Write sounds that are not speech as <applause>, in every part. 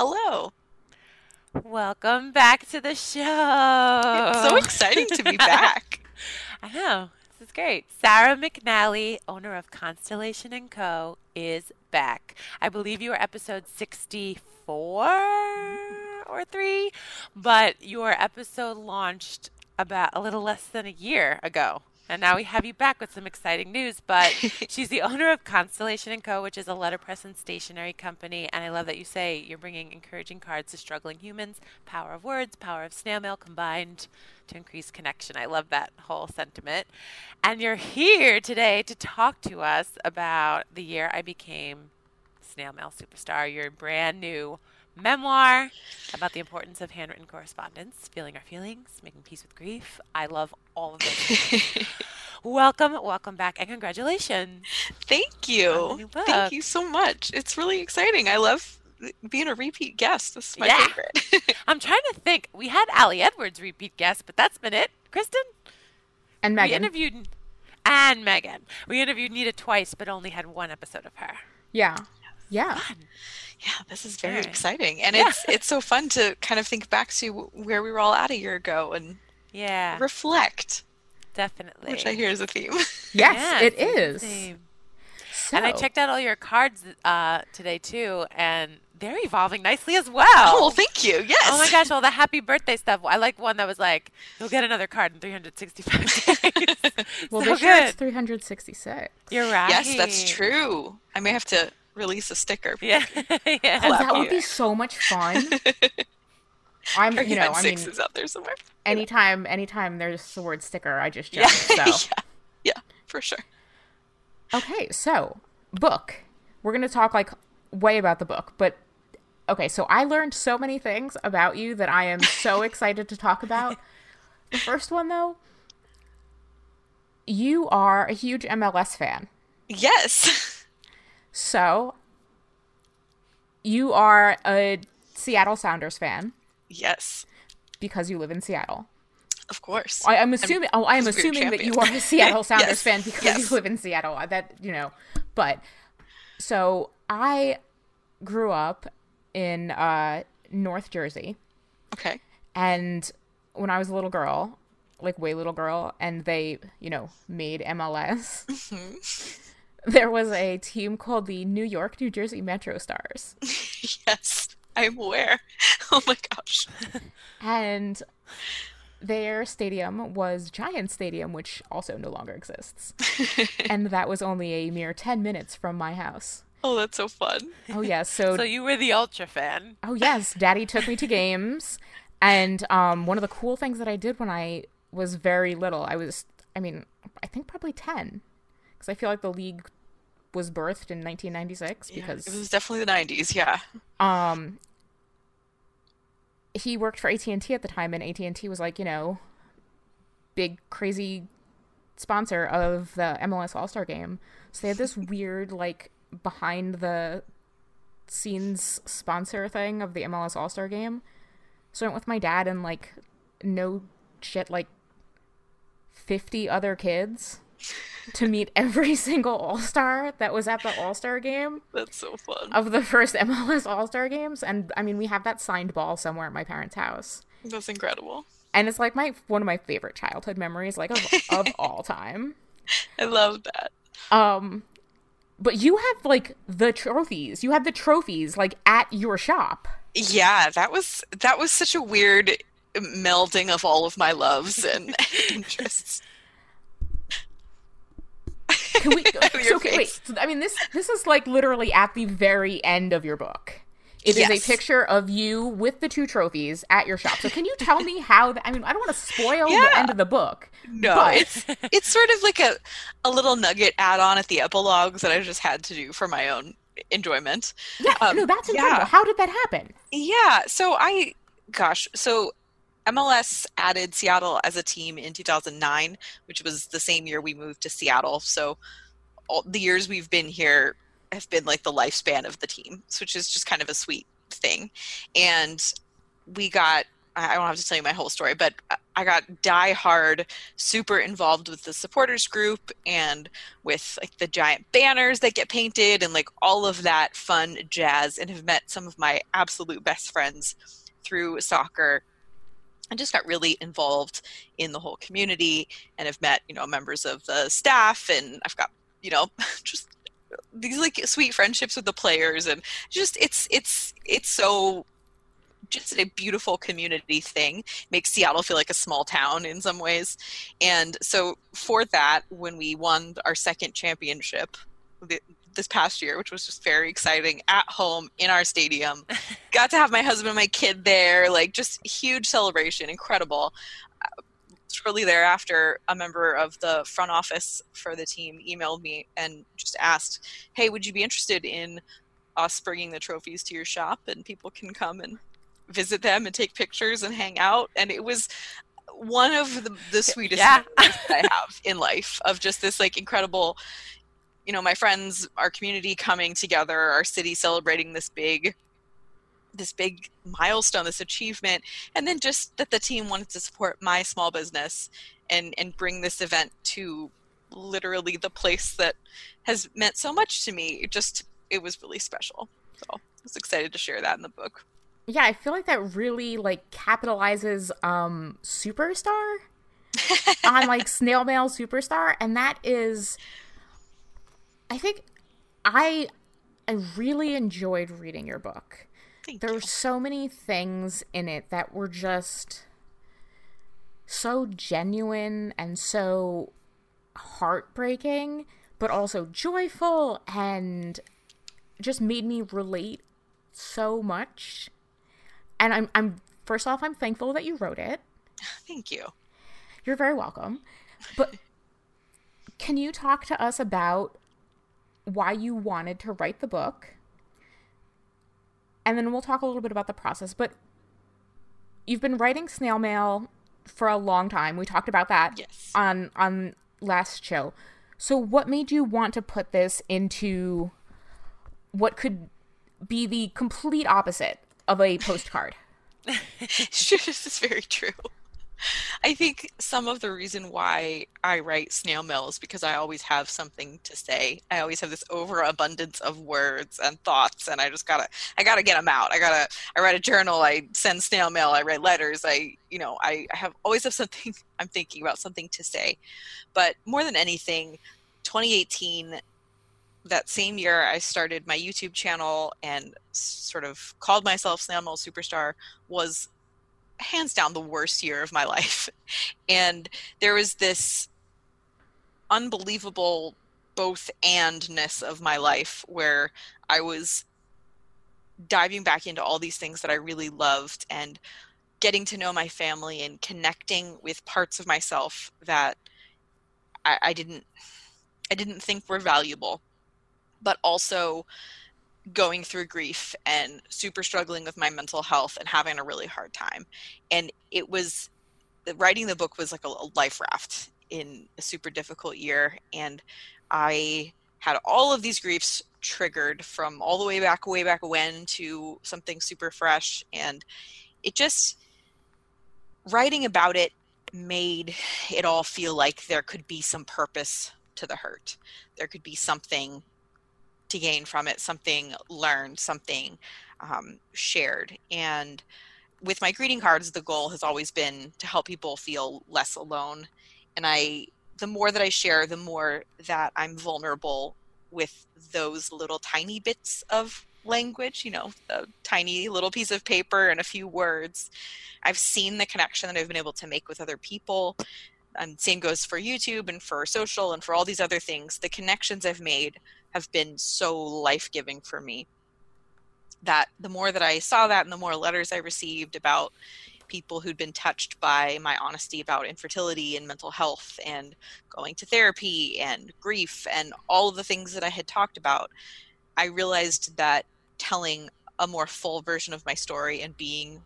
Hello. Welcome back to the show. It's so exciting to be <laughs> back. I know. This is great. Sara McNally, owner of Constellation and Co., is back. I believe you were episode 64 or 3, but your episode launched about a little less than a year ago. And now we have you back with some exciting news. But <laughs> she's the owner of Constellation and Co., which is a letterpress and stationery company. And I love that you say you're bringing encouraging cards to struggling humans. Power of words, power of snail mail combined to increase connection. I love that whole sentiment. And you're here today to talk to us about the year I became snail mail superstar. Your brand new memoir about the importance of handwritten correspondence, feeling our feelings, making peace with grief. I love all of those. <laughs> welcome, welcome back, and congratulations. Thank you. Thank you so much. It's really exciting. I love being a repeat guest. This is my yeah. favorite. <laughs> I'm trying to think. We had Ali Edwards repeat guest, but that's been it. Kristen? And Megan. We interviewed and Megan. We interviewed Nita twice, but only had one episode of her. Yeah. Yeah. Fun yeah, this is very exciting, and yeah. it's it's so fun to kind of think back to where we were all at a year ago and yeah, reflect. Definitely, which I hear is a theme. <laughs> Yes, yeah, it is. So. And I checked out all your cards uh, today too, and they're evolving nicely as well. Oh, thank you. Yes. Oh my gosh, all the happy birthday stuff. I like one that was like, "You'll get another card in 365 days." <laughs> <laughs> well, so this year it's 366. You're right. Yes, that's true. I may have to release a sticker. Yeah, <laughs> yeah. Oh, that would be so much fun. <laughs> I'm, you know, I mean, out there somewhere. Anytime, anytime there's the word sticker, I just jump. Yeah. So. <laughs> yeah, yeah, for sure. Okay, so book. We're gonna talk like way about the book, but okay. So I learned so many things about you that I am so excited to talk about. The first one, though, you are a huge MLS fan. Yes. So, you are a Seattle Sounders fan. Yes. Because you live in Seattle. Of course. I, am assuming. I'm, oh, I am assuming that you are a <laughs> Seattle Sounders yes. fan because yes. you live in Seattle. That you know, but so I grew up in uh, North Jersey. Okay. And when I was a little girl, like way little girl, and they, you know, made MLS. Mm-hmm <laughs> there was a team called the New York, New Jersey MetroStars. <laughs> yes, I'm aware. <laughs> Oh my gosh. and their stadium was Giant Stadium, which also no longer exists. and that was only a mere 10 minutes from my house. Oh, that's so fun. Oh, yes. So, so you were the Ultra fan. Oh, yes. Daddy took me to games. And um, one of the cool things that I did when I was very little, I was, I mean, I think probably 10 because I feel like the league was birthed in 1996 because yeah, it was definitely the 90s yeah. Um he worked for AT&T at the time and AT&T was like you know big crazy sponsor of the MLS All-Star game. So they had this <laughs> weird like behind the scenes sponsor thing of the MLS All-Star game. So I went with my dad and like no shit like 50 other kids to meet every <laughs> single All Star that was at the All Star game. That's so fun. Of the first MLS All Star games. And I mean, we have that signed ball somewhere at my parents' house. That's incredible. And it's like my one of my favorite childhood memories, like of, of <laughs> all time. I love that. Um, but you have like the trophies. You had the trophies like at your shop. Yeah, that was that was such a weird melding of all of my loves and <laughs> interests. Can we? <laughs> so, okay, wait. I mean, this this is like literally at the very end of your book. It yes. is a picture of you with the two trophies at your shop. So, can you tell me how? The, I mean, I don't want to spoil yeah. the end of the book. No, but... it's it's sort of like a a little nugget add on at the epilogues that I just had to do for my own enjoyment. Yeah, um, no, that's incredible. Yeah. How did that happen? Yeah, so I, gosh, so MLS added Seattle as a team in 2009, which was the same year we moved to Seattle. So all the years we've been here have been like the lifespan of the team, which is just kind of a sweet thing. And we got I don't have to tell you my whole story, but I got die hard, super involved with the supporters group and with like the giant banners that get painted and like all of that fun jazz, and have met some of my absolute best friends through soccer. I just got really involved in the whole community and have met, you know, members of the staff, and I've got, you know, <laughs> just these like sweet friendships with the players, and just it's it's it's so just a beautiful community thing. Makes seattle feel like a small town in some ways. And so for that when we won our second championship this past year which was just very exciting at home in our stadium <laughs> got to have my husband and my kid there like just huge celebration incredible shortly thereafter, a member of the front office for the team emailed me and just asked, "Hey, would you be interested in us bringing the trophies to your shop and people can come and visit them and take pictures and hang out. And it was one of the, the <laughs> sweetest yeah. I have in life of just this like incredible, you know, my friends, our community coming together, our city celebrating this big this big milestone, this achievement, and then just that the team wanted to support my small business and and bring this event to literally the place that has meant so much to me. It just it was really special. So I was excited to share that in the book yeah, I feel like that really like capitalizes um superstar <laughs> on like snail mail superstar and that is I think I I really enjoyed reading your book. Thank there you. were so many things in it that were just so genuine and so heartbreaking, but also joyful and just made me relate so much and I'm I'm first off I'm thankful that you wrote it. <laughs> Thank you. You're very welcome. But <laughs> can you talk to us about why you wanted to write the book? And then we'll talk a little bit about the process. But you've been writing snail mail for a long time. We talked about that yes. on on last show. So what made you want to put this into what could be the complete opposite of a <laughs> postcard. this is very true. I think some of the reason why I write snail mail is because I always have something to say. I always have this overabundance of words and thoughts, and I just gotta, I gotta get them out. I gotta, I write a journal, I send snail mail, I write letters. I, you know, I, I have always have something <laughs> I'm thinking about, something to say. But more than anything, 2018 that same year I started my YouTube channel and sort of called myself Snail Mail Superstar was hands down the worst year of my life. <laughs> And there was this unbelievable both andness of my life where I was diving back into all these things that I really loved and getting to know my family and connecting with parts of myself that I, I didn't I didn't think were valuable but also going through grief and super struggling with my mental health and having a really hard time. And it was writing the book was like a, a life raft in a super difficult year. And I had all of these griefs triggered from all the way back, way back when to something super fresh. And it just, writing about it made it all feel like there could be some purpose to the hurt. There could be something to gain from it, something learned, something um, shared. And with my greeting cards, the goal has always been to help people feel less alone. And I, the more that I share, the more that I'm vulnerable with those little tiny bits of language, you know, a tiny little piece of paper and a few words. I've seen the connection that I've been able to make with other people. And same goes for YouTube and for social and for all these other things. The connections I've made have been so life giving for me that the more that I saw that and the more letters I received about people who'd been touched by my honesty about infertility and mental health and going to therapy and grief and all of the things that I had talked about, I realized that telling a more full version of my story and being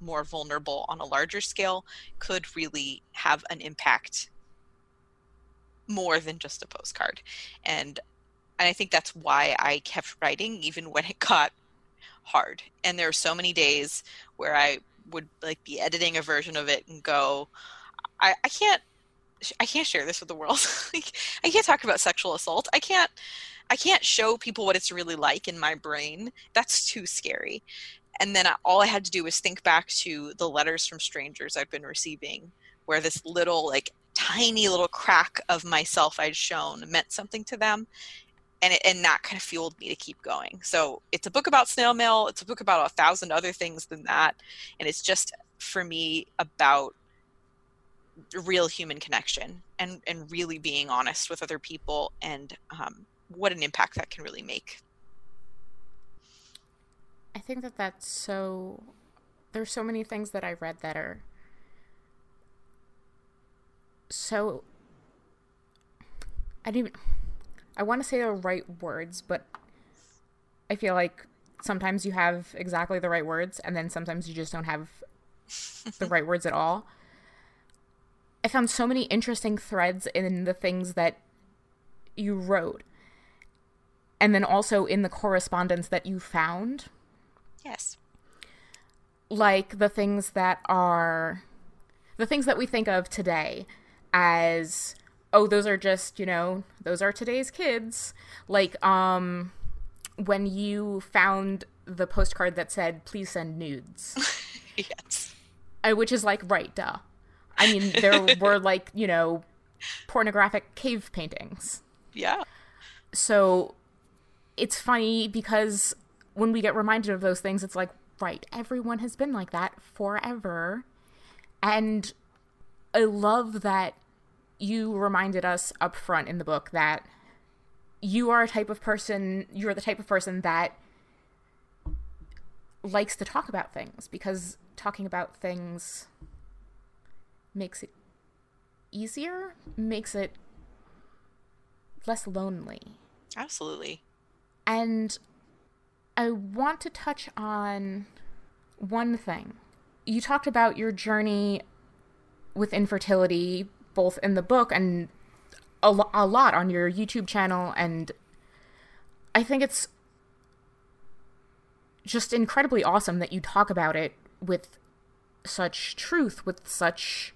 more vulnerable on a larger scale could really have an impact more than just a postcard. And and I think that's why I kept writing even <laughs> when it got hard. And there are so many days where I would like be editing a version of it and go, I, I can't I can't share this with the world. <laughs> like, I can't talk about sexual assault. I can't I can't show people what it's really like in my brain. That's too scary. And then I, all I had to do was think back to the letters from strangers I've been receiving, where this little, like, tiny little crack of myself I'd shown meant something to them. And, it, and that kind of fueled me to keep going. So it's a book about snail mail. It's a book about a thousand other things than that. And it's just, for me, about real human connection and, and really being honest with other people and um, what an impact that can really make. I think that that's so. There's so many things that I read that are so. I didn't. I want to say the right words, but I feel like sometimes you have exactly the right words, and then sometimes you just don't have the <laughs> right words at all. I found so many interesting threads in the things that you wrote and then also in the correspondence that you found. Yes. Like the things that are the things that we think of today as oh those are just, you know, those are today's kids. Like um when you found the postcard that said please send nudes. <laughs> yes. I, which is like right duh. I mean there <laughs> were like, you know, pornographic cave paintings. Yeah. So it's funny because when we get reminded of those things, it's like, right, everyone has been like that forever. And I love that you reminded us up front in the book that you are a type of person, you're the type of person that likes to talk about things because talking about things makes it easier, makes it less lonely. Absolutely. And I want to touch on one thing. You talked about your journey with infertility, both in the book and a, lo- a lot on your YouTube channel. And I think it's just incredibly awesome that you talk about it with such truth, with such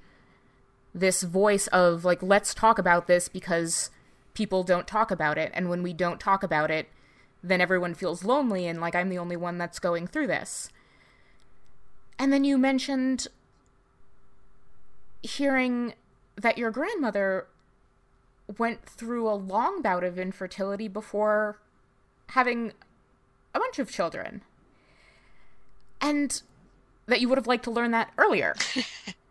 this voice of, like, let's talk about this because people don't talk about it. And when we don't talk about it, then everyone feels lonely and like I'm the only one that's going through this. And then you mentioned hearing that your grandmother went through a long bout of infertility before having a bunch of children. And that you would have liked to learn that earlier.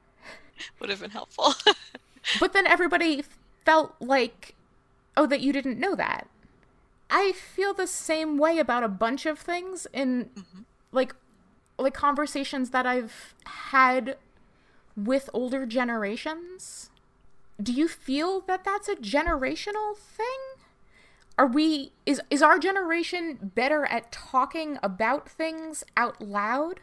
<laughs> would have been helpful. <laughs> but then everybody felt like, oh, that you didn't know that. I feel the same way about a bunch of things in mm-hmm. like like conversations that I've had with older generations. Do you feel that that's a generational thing? Are we is is our generation better at talking about things out loud?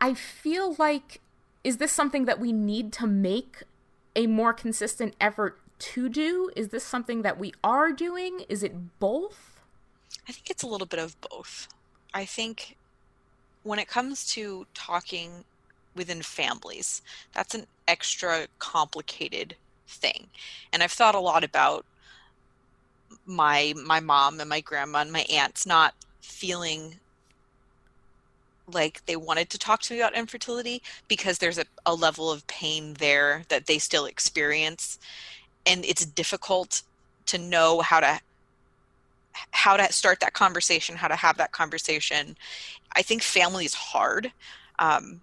I feel like is this something that we need to make a more consistent effort to do? Is this something that we are doing? Is it both? I think it's a little bit of both. I think when it comes to talking within families, that's an extra complicated thing. And I've thought a lot about my my mom and my grandma and my aunts not feeling like they wanted to talk to me about infertility because there's a, a level of pain there that they still experience and it's difficult to know how to how to start that conversation how to have that conversation i think family is hard um,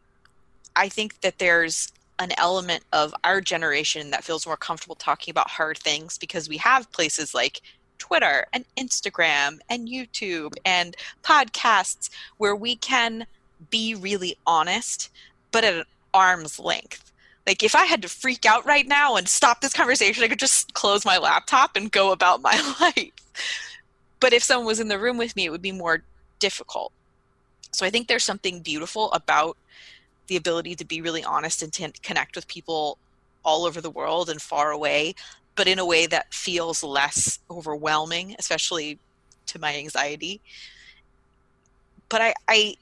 i think that there's an element of our generation that feels more comfortable talking about hard things because we have places like Twitter and Instagram and YouTube and podcasts where we can be really honest, but at an arm's length. Like if I had to freak out right now and stop this conversation, I could just close my laptop and go about my <laughs> life. but if someone was in the room with me, it would be more difficult. So I think there's something beautiful about the ability to be really honest and to connect with people all over the world and far away, but in a way that feels less overwhelming, especially to my anxiety. But I, I,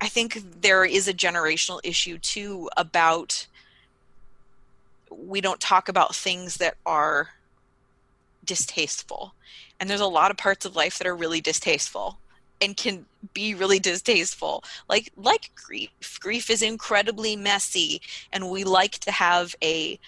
I think there is a generational issue too about we don't talk about things that are distasteful. And there's a lot of parts of life that are really distasteful and can be really distasteful like like grief grief is incredibly messy and we like to have a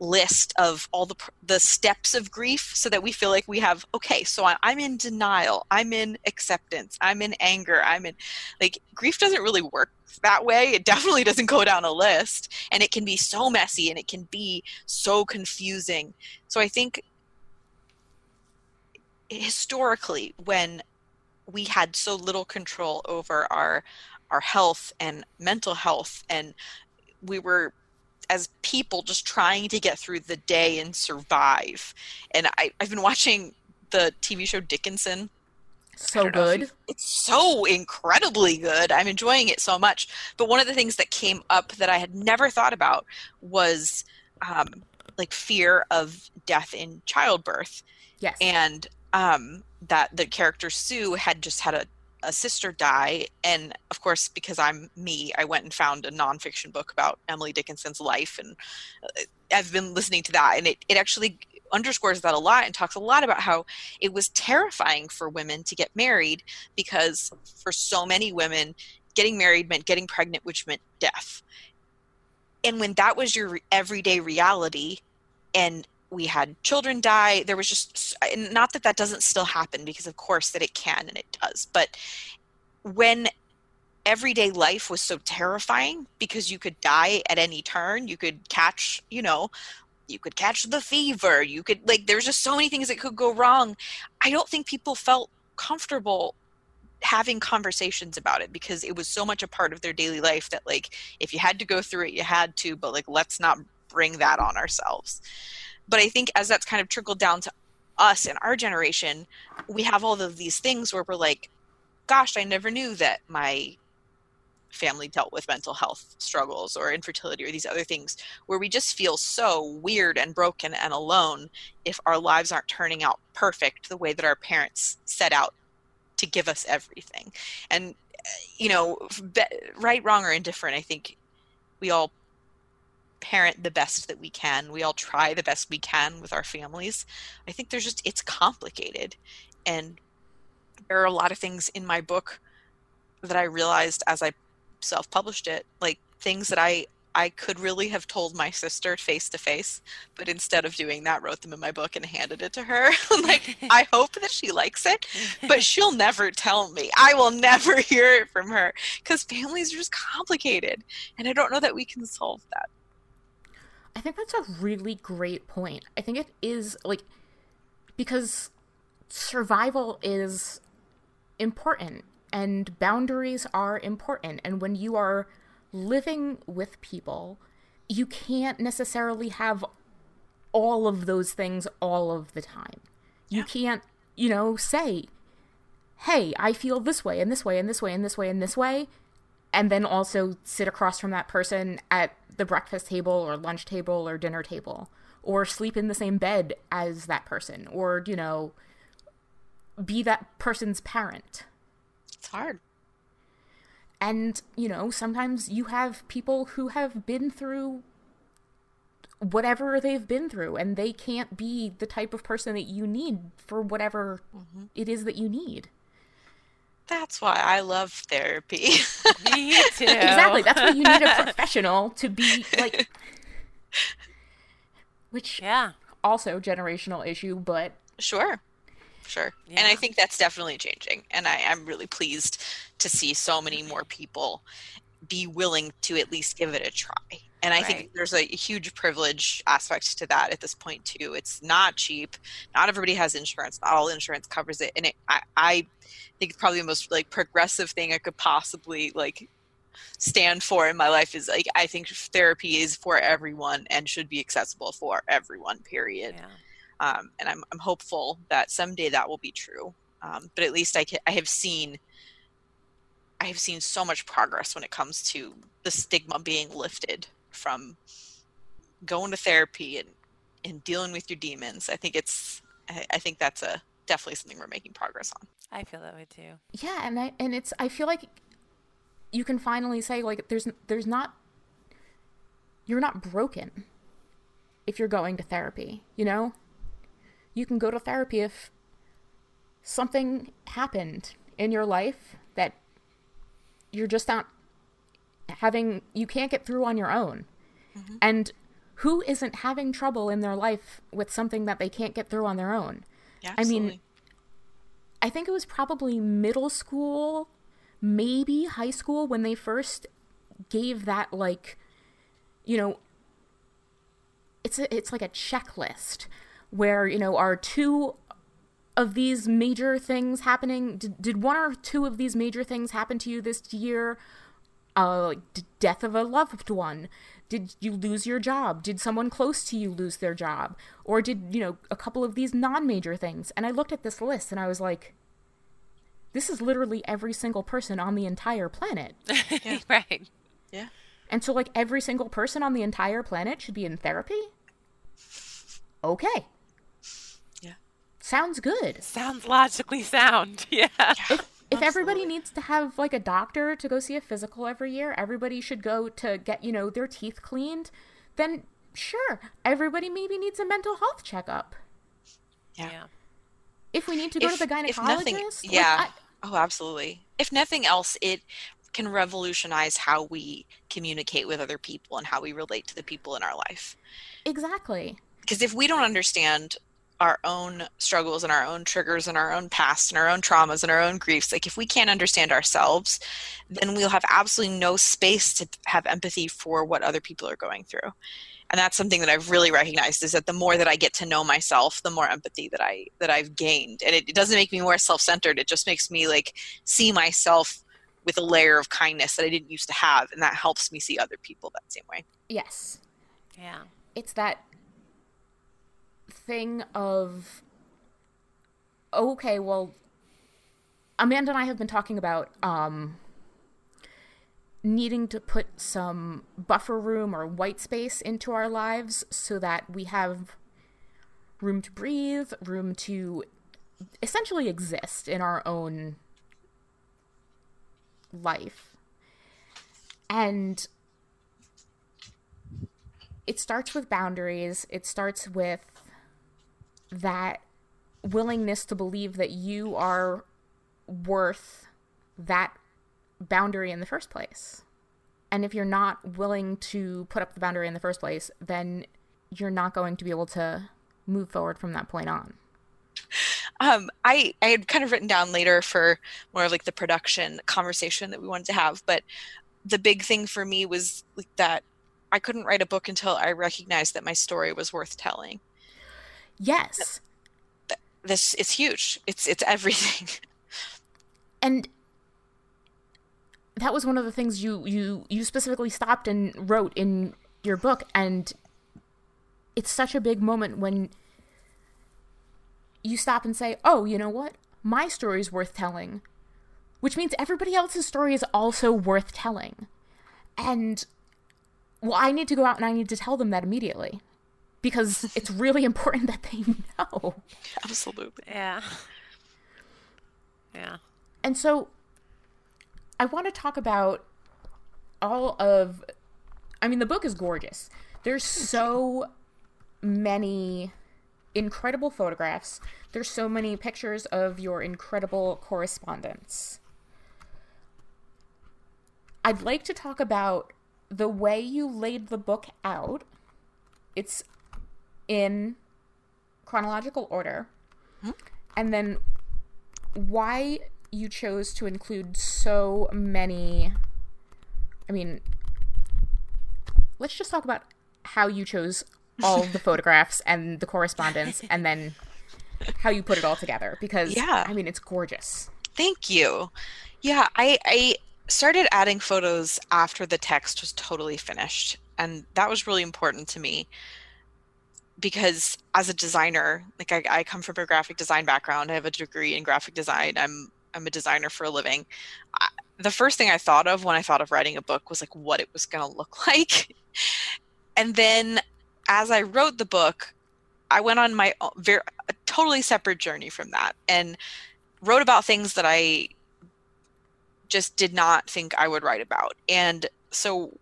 list of all the the steps of grief so that we feel like we have okay so i'm in denial i'm in acceptance i'm in anger i'm in like grief doesn't really work that way. It <laughs> definitely doesn't go down a list and it can be so messy and it can be so confusing. So i think historically when we had so little control over our our health and mental health and we were as people just trying to get through the day and survive. And I, i've been watching the tv show dickinson. So good. it's so incredibly good. I'm enjoying it so much. But one of the things that came up that i had never thought about was um, like fear of death in childbirth. Yes. And um, that the character Sue had just had a, a sister die. And of course, because I'm me, I went and found a nonfiction book about Emily Dickinson's life. And uh, I've been listening to that. And it, it actually underscores that a lot and talks a lot about how it was terrifying for women to get married because for so many women, getting married meant getting pregnant, which meant death. And when that was your everyday reality, and we had children die. There was just not that that doesn't still happen because of course that it can and it does but when everyday life was so terrifying because you could die at any turn you could catch you know you could catch the fever you could like there's just so many things that could go wrong. I don't think people felt comfortable having conversations about it because it was so much a part of their daily life that like if you had to go through it you had to but like let's not bring that on ourselves but I think as that's kind of trickled down to us and our generation, we have all of these things where we're like, gosh, I never knew that my family dealt with mental health struggles or infertility or these other things where we just feel so weird and broken and alone if our lives aren't turning out perfect the way that our parents set out to give us everything. And, you know, right, wrong, or indifferent, I think we all parent the best that we can. We all try the best we can with our families. I think there's just, it's complicated. And there are a lot of things in my book that I realized as I self published it, like things that I I could really have told my sister face to face, but instead of doing that, wrote them in my book and handed it to her. <laughs> like, <laughs> I hope that she likes it, but she'll never tell me. I will never <laughs> hear it from her because families are just complicated. And I don't know that we can solve that. I think that's a really great point. I think it is like because survival is important and boundaries are important and when you are living with people you can't necessarily have all of those things all of the time. You can't, you know, say, "Hey, I feel this way and this way and this way and this way and this way," and then also sit across from that person at the breakfast table or lunch table or dinner table or sleep in the same bed as that person or you know be that person's parent. It's hard. And you know sometimes you have people who have been through whatever they've been through and they can't be the type of person that you need for whatever mm-hmm. it is that you need that's why I love therapy. Me <laughs> too. Exactly. That's why you need a <laughs> professional to be like which yeah, also generational issue, but sure. Sure. Yeah. And I think that's definitely changing. And I, I'm really pleased to see so many more people be willing to at least give it a try. And I right. think there's a huge privilege aspect to that at this point too. It's not cheap. Not everybody has insurance. Not all insurance covers it. And it, I, I think it's probably the most like progressive thing I could possibly like stand for in my life is like I think therapy is for everyone and should be accessible for everyone. Period. Yeah. Um, and I'm I'm hopeful that someday that will be true. Um, but at least I, can, I have seen I have seen so much progress when it comes to the stigma being lifted from going to therapy and, and dealing with your demons. I think it's I, I think that's a definitely something we're making progress on. I feel that way too. Yeah, and I and it's I feel like you can finally say like there's there's not you're not broken if you're going to therapy, you know? You can go to therapy if something happened in your life that you're just not having you can't get through on your own. Mm-hmm. And who isn't having trouble in their life with something that they can't get through on their own? Yeah, I mean, I think it was probably middle school, maybe high school when they first gave that like you know it's a, it's like a checklist where you know are two of these major things happening did, did one or two of these major things happen to you this year uh death of a loved one. Did you lose your job? Did someone close to you lose their job? Or did you know a couple of these non-major things? And i looked at this list and i was like this is literally every single person on the entire planet. Yeah. <laughs> right. Yeah. And so like every single person on the entire planet should be in therapy? Okay. Yeah. Sounds good. Sounds logically sound. <laughs> Yeah, yeah. If, if everybody needs to have like a doctor to go see a physical every year, everybody should go to get, you know, their teeth cleaned, then sure, everybody maybe needs a mental health checkup. Yeah. yeah. If we need to go if, to the gynecologist, nothing, yeah. Like, I, oh, absolutely. If nothing else, it can revolutionize how we communicate with other people and how we relate to the people in our life. Exactly. Because if we don't understand our own struggles and our own triggers and our own past and our own traumas and our own griefs like if we can't understand ourselves then we'll have absolutely no space to have empathy for what other people are going through. And that's something that i've really recognized is that the more that i get to know myself the more empathy that i that i've gained. And it, it doesn't make me more self-centered. It just makes me like see myself with a layer of kindness that i didn't used to have. And that helps me see other people that same way. Yes. Yeah. It's that thing of okay, well, Amanda and I have been talking about um, needing to put some buffer room or white space into our lives so that we have room to breathe, room to essentially exist in our own life. And it starts with boundaries, it starts with that willingness to believe that you are worth that boundary in the first place. And if you're not willing to put up the boundary in the first place, then you're not going to be able to move forward from that point on. Um, I I had kind of written down later for more of like the production conversation that we wanted to have, but the big thing for me was like that I couldn't write a book until I recognized that my story was worth telling. Yes. This it's huge. It's it's everything. <laughs> And that was one of the things you you you specifically stopped and wrote in your book and it's such a big moment when you stop and say, "Oh, you know what? My story is worth telling." Which means everybody else's story is also worth telling. And well, I need to go out and I need to tell them that immediately because it's really important that they know. <laughs> Absolutely. Yeah. Yeah. And so I want to talk about all of I mean the book is gorgeous. There's so many incredible photographs. There's so many pictures of your incredible correspondence. I'd like to talk about the way you laid the book out. It's in chronological order, hmm? and then why you chose to include so many. I mean, let's just talk about how you chose all the <laughs> photographs and the correspondence, and then how you put it all together. Because yeah, I mean, it's gorgeous. Thank you. Yeah, I I started adding photos after the text was totally finished, and that was really important to me because as a designer, like I, I come from a graphic design background, I have a degree in graphic design. I'm I'm a designer for a living. I, the first thing I thought of when I thought of writing a book was like what it was going <laughs> to look like. and then as I wrote the book, I went on my very a totally separate journey from that and wrote about things that I just did not think I would write about. And so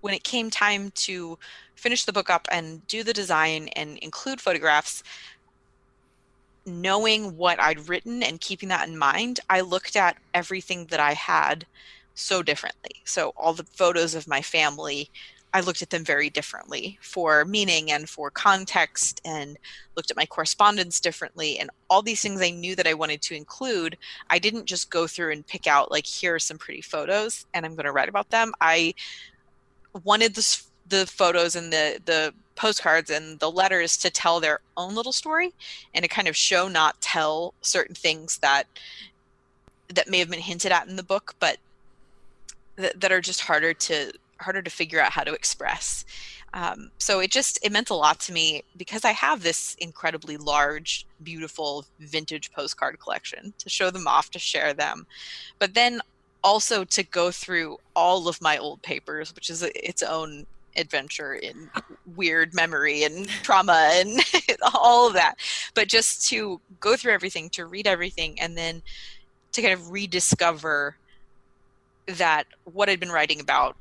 when it came time to finish the book up and do the design and include photographs, knowing what I'd written and keeping that in mind, I looked at everything that I had so differently. So all the photos of my family, I looked at them very differently for meaning and for context and looked at my correspondence differently and all these things I knew that I wanted to include. I didn't just go through and pick out like here are some pretty photos and I'm going to write about them. I wanted the the photos and the the postcards and the letters to tell their own little story and to kind of show not tell certain things that that may have been hinted at in the book but that, that are just harder to harder to figure out how to express. Um, so it just it meant a lot to me because i have this incredibly large beautiful vintage postcard collection to show them off to share them. But then also to go through all of my old papers which is its own adventure in weird memory and trauma and <laughs> all of that. But just to go through everything, to read everything, and then to kind of rediscover that what I'd been writing about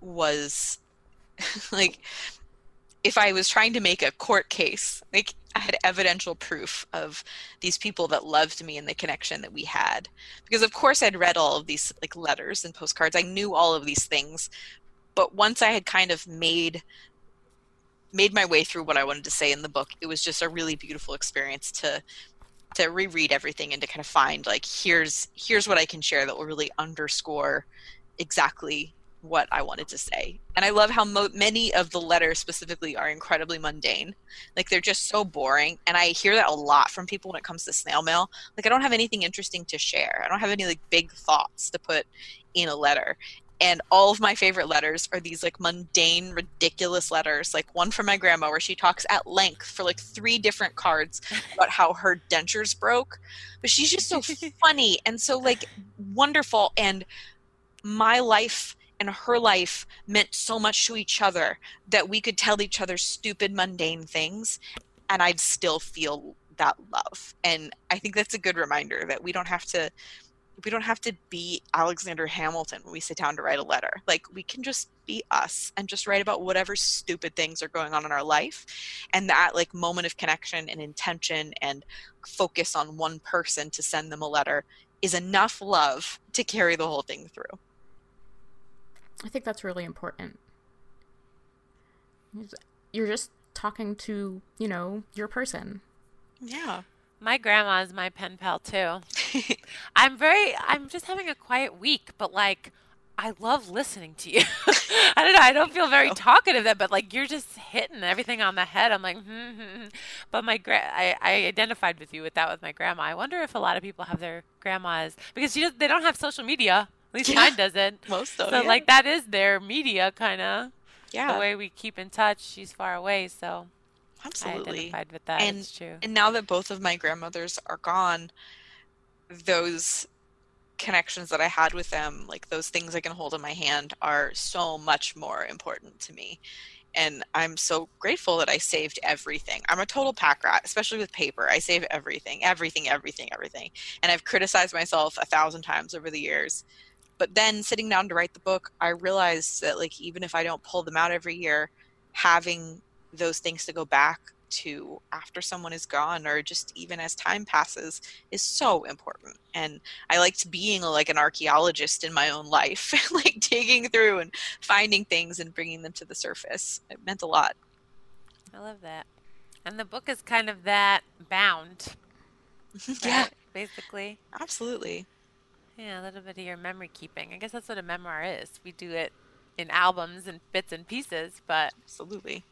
was <laughs> like if I was trying to make a court case, like I had evidential proof of these people that loved me and the connection that we had. Because of course I'd read all of these like letters and postcards. I knew all of these things, but once I had kind of made made my way through what I wanted to say in the book, it was just a really beautiful experience to to reread everything and to kind of find like here's here's what I can share that will really underscore exactly what I wanted to say. And I love how mo- many of the letters specifically are incredibly mundane. Like they're just so boring. And I hear that a lot from people when it comes to snail mail. Like I don't have anything interesting to share. I don't have any like big thoughts to put in a letter and all of my favorite letters are these like mundane ridiculous letters like one from my grandma where she talks at length for like three different cards <laughs> about how her dentures broke. But she's just so <laughs> funny and so like wonderful and my life and her life meant so much to each other that we could tell each other stupid mundane things and i'd still feel that love. And i think that's a good reminder that we don't have to we don't have to be Alexander Hamilton when we sit down to write a letter. Like we can just be us and just write about whatever stupid things are going on in our life. And that like moment of connection and intention and focus on one person to send them a letter is enough love to carry the whole thing through. I think that's really important. You're just talking to, you know, your person. Yeah. My grandma is my pen pal too. <laughs> I'm very, I'm just having a quiet week, but like, I love listening to you. <laughs> I don't know. I don't feel very talkative, that, but like you're just hitting everything on the head. I'm like, hmm, hmm, hmm. but my gra- I, I identified with you with that with my grandma. I wonder if a lot of people have their grandmas because she does, they don't have social media. At least yeah. mine doesn't. <laughs> Most of so yeah. like that is their media kind of. Yeah. The way we keep in touch. She's far away, so Absolutely. I identified with that. And, it's true. And now that both of my grandmothers are gone, those connections that I had with them, like those things I can hold in my hand, are so much more important to me. And I'm so grateful that I saved everything. I'm a total pack rat, especially with paper. I save everything, everything, everything, everything. And I've criticized myself a thousand times over the years. But then sitting down to write the book, I realized that like even if I don't pull them out every year, having those things to go back to after someone is gone or just even as time passes is so important. And i liked being like an archaeologist in my own life <laughs> like digging through and finding things and bringing them to the surface. It meant a lot. I love that. And the book is kind of that bound. <laughs> Yeah. right? basically. Absolutely. Yeah a little bit of your memory keeping. I guess that's what a memoir is. We do it in albums and bits and pieces but absolutely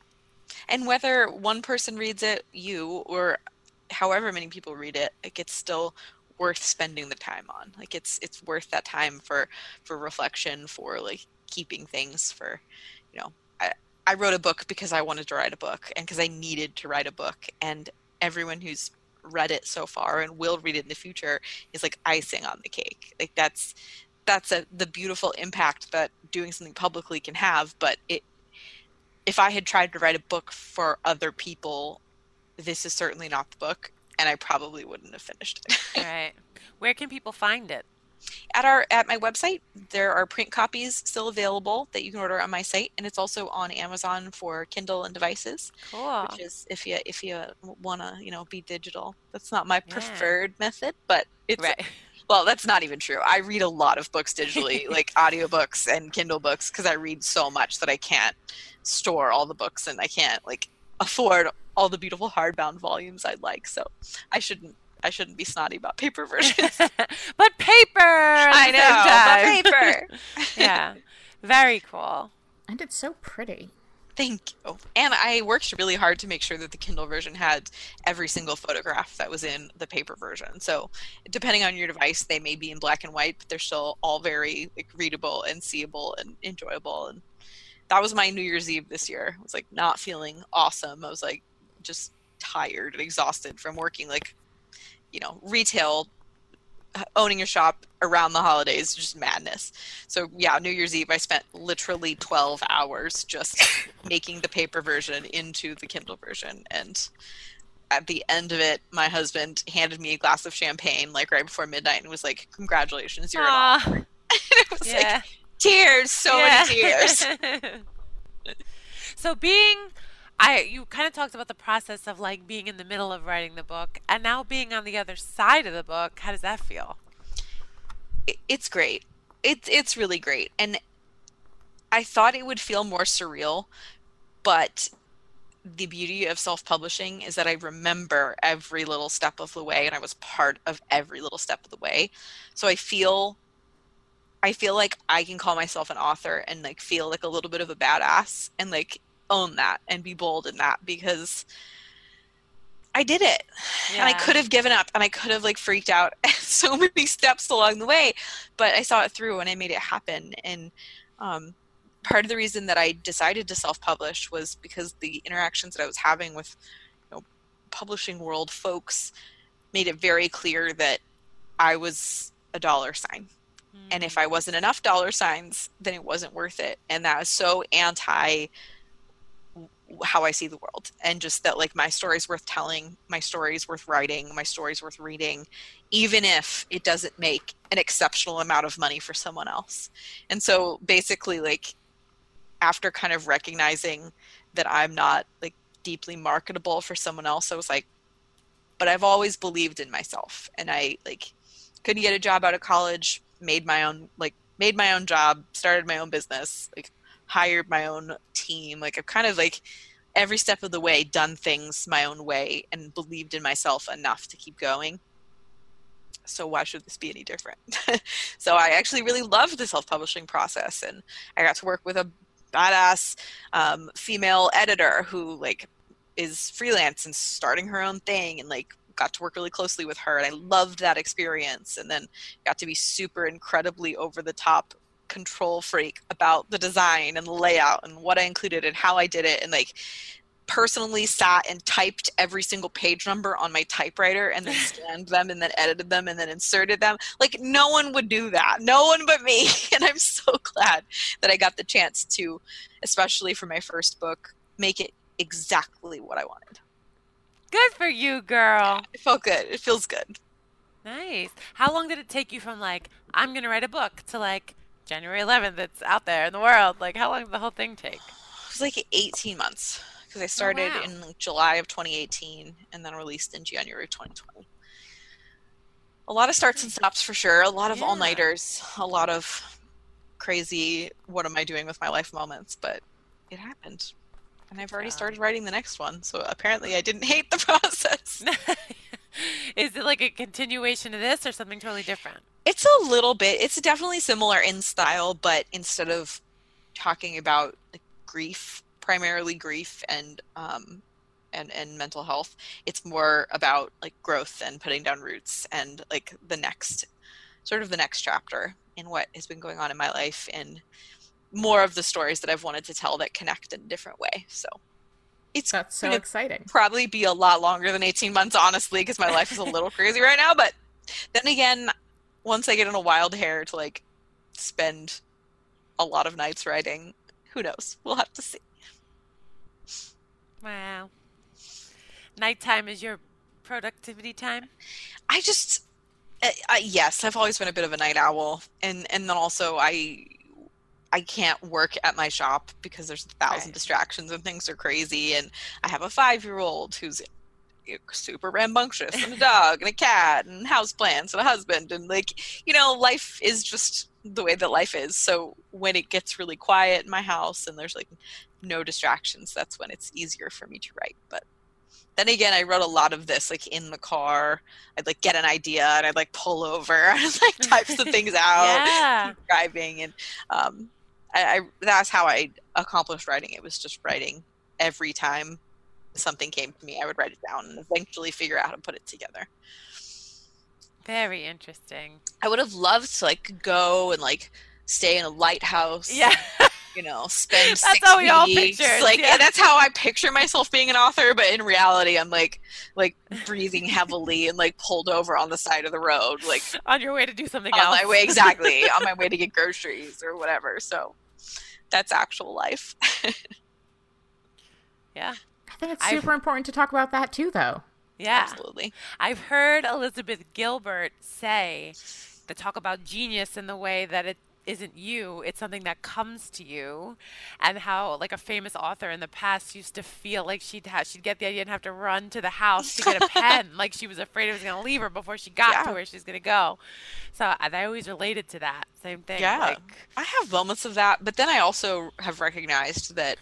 and whether one person reads it, you, or however many people read it, like it's still worth spending the time on. Like it's it's worth that time for for reflection, for like keeping things, for you know. I, I wrote a book because I wanted to write a book and because I needed to write a book. And everyone who's read it so far and will read it in the future is like icing on the cake. Like that's that's a the beautiful impact that doing something publicly can have. But it if I had tried to write a book for other people, this is certainly not the book, and I probably wouldn't have finished it. <laughs> right. Where can people find it? at our at my website there are print copies still available that you can order on my site and it's also on amazon for kindle and devices Cool. which is if you if you want to you know be digital that's not my Yeah. preferred method but it's right. <laughs> well that's not even true i read a lot of books digitally <laughs> like audiobooks and kindle books because i read so much that i can't store all the books and i can't like afford all the beautiful hardbound volumes i'd like so i shouldn't i shouldn't be snotty about paper <laughs> versions but paper. i know but paper <laughs> yeah. Very cool. And it's so pretty. Thank you. And I worked really hard to make sure that the Kindle version had every single photograph that was in the paper version. So, depending on your device, they may be in black and white, but they're still all very like readable and seeable and enjoyable. And that was my New Year's Eve this year. I was like not feeling awesome. I was like just tired and exhausted from working like you know retail owning a shop around the holidays is just madness. So yeah new year's eve i spent literally 12 hours just <laughs> making the paper version into the kindle version. And at the end of it my husband handed me a glass of champagne like right before midnight and was like congratulations you're an Aw, author. <laughs> It was yeah. like tears so Yeah. many tears. <laughs> So being I you kind of talked about the process of like being in the middle of writing the book and now being on the other side of the book. How does that feel? it's great. It's it's really great, and I thought it would feel more surreal, but the beauty of self-publishing is that I remember every little step of the way, and I was part of every little step of the way. So I feel, I feel like I can call myself an author and like feel like a little bit of a badass and like own that and be bold in that because I did it and I could have given up and I could have like freaked out <laughs> so many steps along the way, but I saw it through and I made it happen. And um, part of the reason that I decided to self-publish was because the interactions that I was having with you know, publishing world folks made it very clear that I was a dollar sign. And if I wasn't enough dollar signs, then it wasn't worth it. And that was so anti how I see the world. And just that like my story's worth telling, my story's worth writing, my story's worth reading, even if it doesn't make an exceptional amount of money for someone else. And so basically like after kind of recognizing that I'm not like deeply marketable for someone else, I was like, but I've always believed in myself. And I like couldn't get a job out of college, made my own like made my own job, started my own business, like hired my own team. Like I've kind of like every step of the way done things my own way and believed in myself enough to keep going. So why should this be any different? <laughs> so I actually really loved the self-publishing process and I got to work with a badass um, female editor who like is freelance and starting her own thing and like got to work really closely with her and I loved that experience and then got to be super incredibly over the top control freak about the design and the layout and what I included and how I did it. And like personally sat and typed every single page number on my typewriter and then <laughs> scanned them and then edited them and then inserted them. Like no one would do that. No one but me. <laughs> And I'm so glad that I got the chance to especially for my first book make it exactly what I wanted. Good for you, girl. it felt good. It feels good. Nice. How long did it take you from like I'm gonna write a book to like January 11th? It's out there in the world. Like how long did the whole thing take? it was like 18 months because I oh, started wow. in like, July of 2018 and then released in January 2020. A lot of starts and stops for sure. A lot of Yeah. all nighters. A lot of crazy. What am I doing with my life moments? But it happened, and I've already job. started writing the next one. So apparently, I didn't <laughs> hate the process. <laughs> <laughs> Is it like a continuation of this or something totally different? It's a little bit. It's definitely similar in style, but instead of talking about like, grief, primarily grief and um, and and mental health, it's more about like growth and putting down roots and like the next sort of the next chapter in what has been going on in my life and more of the stories that I've wanted to tell that connect in a different way. So it's That's so exciting. probably be a lot longer than 18 months, honestly, because my life is a little crazy right now. But then again, once I get in a wild hair to like spend a lot of nights writing, who knows? We'll have to see. Wow. Nighttime is your productivity time? I just, uh, uh, yes, I've always been a bit of a night owl, and and then also I, I can't work at my shop because there's a thousand Right. distractions and things are crazy, and I have a five year old who's super rambunctious, and a dog, and a cat, and houseplants, and a husband, and like you know, life is just the way that life is. So when it gets really quiet in my house and there's like no distractions, that's when it's easier for me to write. But then again, I wrote a lot of this like in the car. I'd like get an idea and I'd like pull over <laughs> and like type some things <laughs> out, Yeah. driving, and um, I, I that's how I accomplished writing. It was just writing every time something came to me. I would write it down and eventually figure out how to put it together. Very interesting. I would have loved to like go and like stay in a lighthouse. Yeah. you know, spend <laughs> That's six how we all pictured, Like yeah. that's how I picture myself being an author, but in reality, I'm like like breathing heavily and like pulled over on the side of the road, like <laughs> On your way to do something else. on else. my way exactly on my <laughs> way to get groceries or whatever. So that's actual life. <laughs> Yeah. I think it's I've- super important to talk about that too, though. Yeah. Absolutely. I've heard Elizabeth Gilbert say to talk about genius in the way that it isn't you, it's something that comes to you, and how like a famous author in the past used to feel like she'd have she'd get the idea and have to run to the house to get a <laughs> pen, like she was afraid it was going to leave her before she got to Yeah. where she's going to go. So I I always related to that same thing. Yeah. Like, I have moments of that, but then I also have recognized that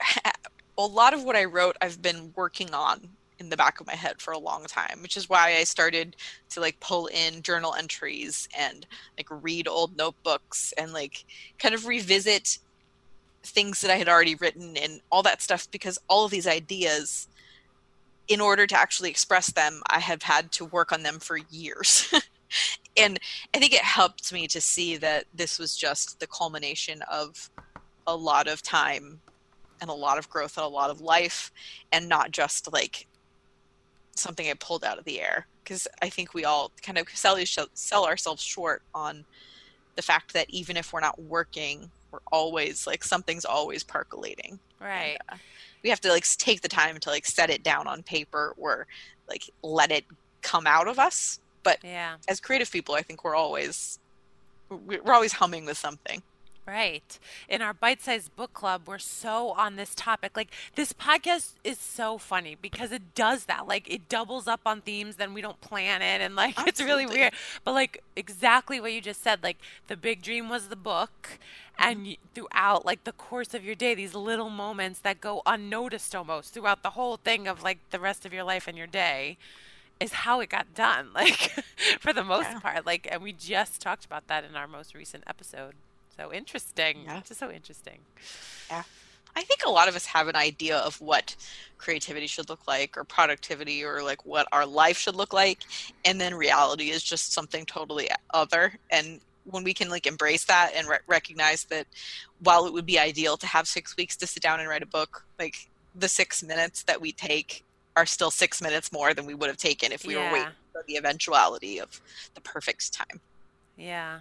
<sighs> a lot of what I wrote I've been working on in the back of my head for a long time, which is why I started to like pull in journal entries and like read old notebooks and like kind of revisit things that I had already written and all that stuff because all of these ideas in order to actually express them, I have had to work on them for years. <laughs> and I think it helped me to see that this was just the culmination of a lot of time and a lot of growth and a lot of life and not just like something I pulled out of the air because I think we all kind of sell sell ourselves short on the fact that even if we're not working we're always like something's always percolating right. Uh, we have to like take the time to like set it down on paper or like let it come out of us but Yeah. as creative people i think we're always we're always humming with something Right. In our bite sized book club, we're so on this topic. Like, this podcast is so funny because it does that. Like, it doubles up on themes, then we don't plan it. And, like, <laughs> it's really weird. But, like, exactly what you just said. Like, the big dream was the book. And mm-hmm. y- throughout, like, the course of your day, these little moments that go unnoticed almost throughout the whole thing of, like, the rest of your life and your day is how it got done. <laughs> Like, for the most Yeah. part. Like, and we just talked about that in our most recent episode. So interesting. Yeah. Just so interesting. Yeah. I think a lot of us have an idea of what creativity should look like or productivity or like what our life should look like and then reality is just something totally other and when we can like embrace that and re- recognize that while it would be ideal to have six weeks to sit down and write a book like the six minutes that we take are still six minutes more than we would have taken if we were waiting for the eventuality of the perfect time Yeah.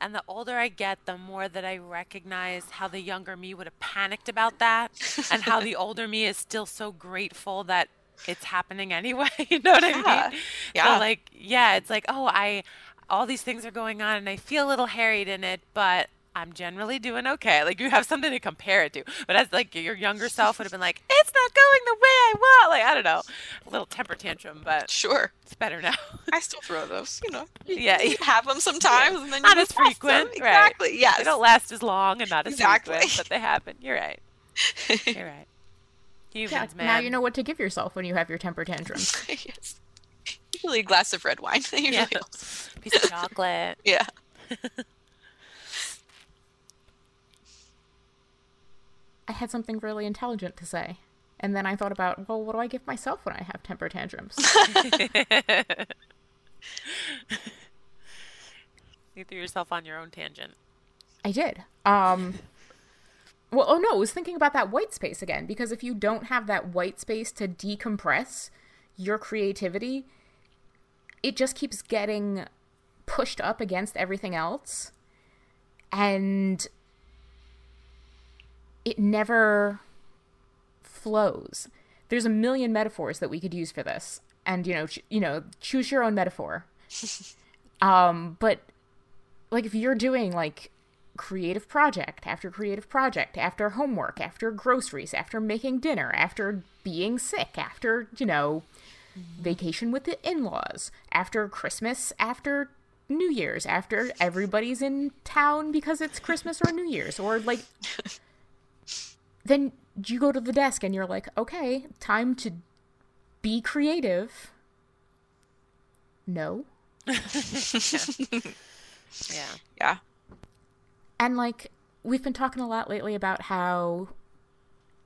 And the older I get, the more that I recognize how the younger me would have panicked about that, and how the <laughs> older me is still so grateful that it's happening anyway. <laughs> you know what I mean? Yeah. So like, yeah, it's like, oh, I, all these things are going on, and I feel a little harried in it, but I'm generally doing okay. Like you have something to compare it to. But as like your younger self would have been like, it's not going the way I want. Like I don't know, a little temper tantrum, but sure it's better now. I still throw those, you know. <laughs> Yeah. you have them sometimes, and then you Not as past them. frequent, right. Exactly. Yes. They don't last as long and not as Exactly. frequent, but they happen. You're right. <laughs> You're right. Humans, Yeah, man. now you know what to give yourself when you have your temper tantrums. <laughs> yes. Usually a glass of red wine. Usually Yeah. helps. Piece of chocolate. Yeah. I had something really intelligent to say. And then I thought about, well, what do I give myself when I have temper tantrums? <laughs> you threw yourself on your own tangent. I did. Um well, oh no, I was thinking about that white space again because if you don't have that white space to decompress your creativity, it just keeps getting pushed up against everything else and it never flows. There's a million metaphors that we could use for this. And you know, ch- you know, choose your own metaphor. <laughs> um, but like if you're doing like creative project after creative project after homework after groceries after making dinner after being sick after you know vacation with the in-laws after christmas after new year's after <laughs> everybody's in town because it's christmas or new year's or like <laughs> then you go to the desk and you're like okay time to be creative no <laughs> Yeah. Yeah. And like we've been talking a lot lately about how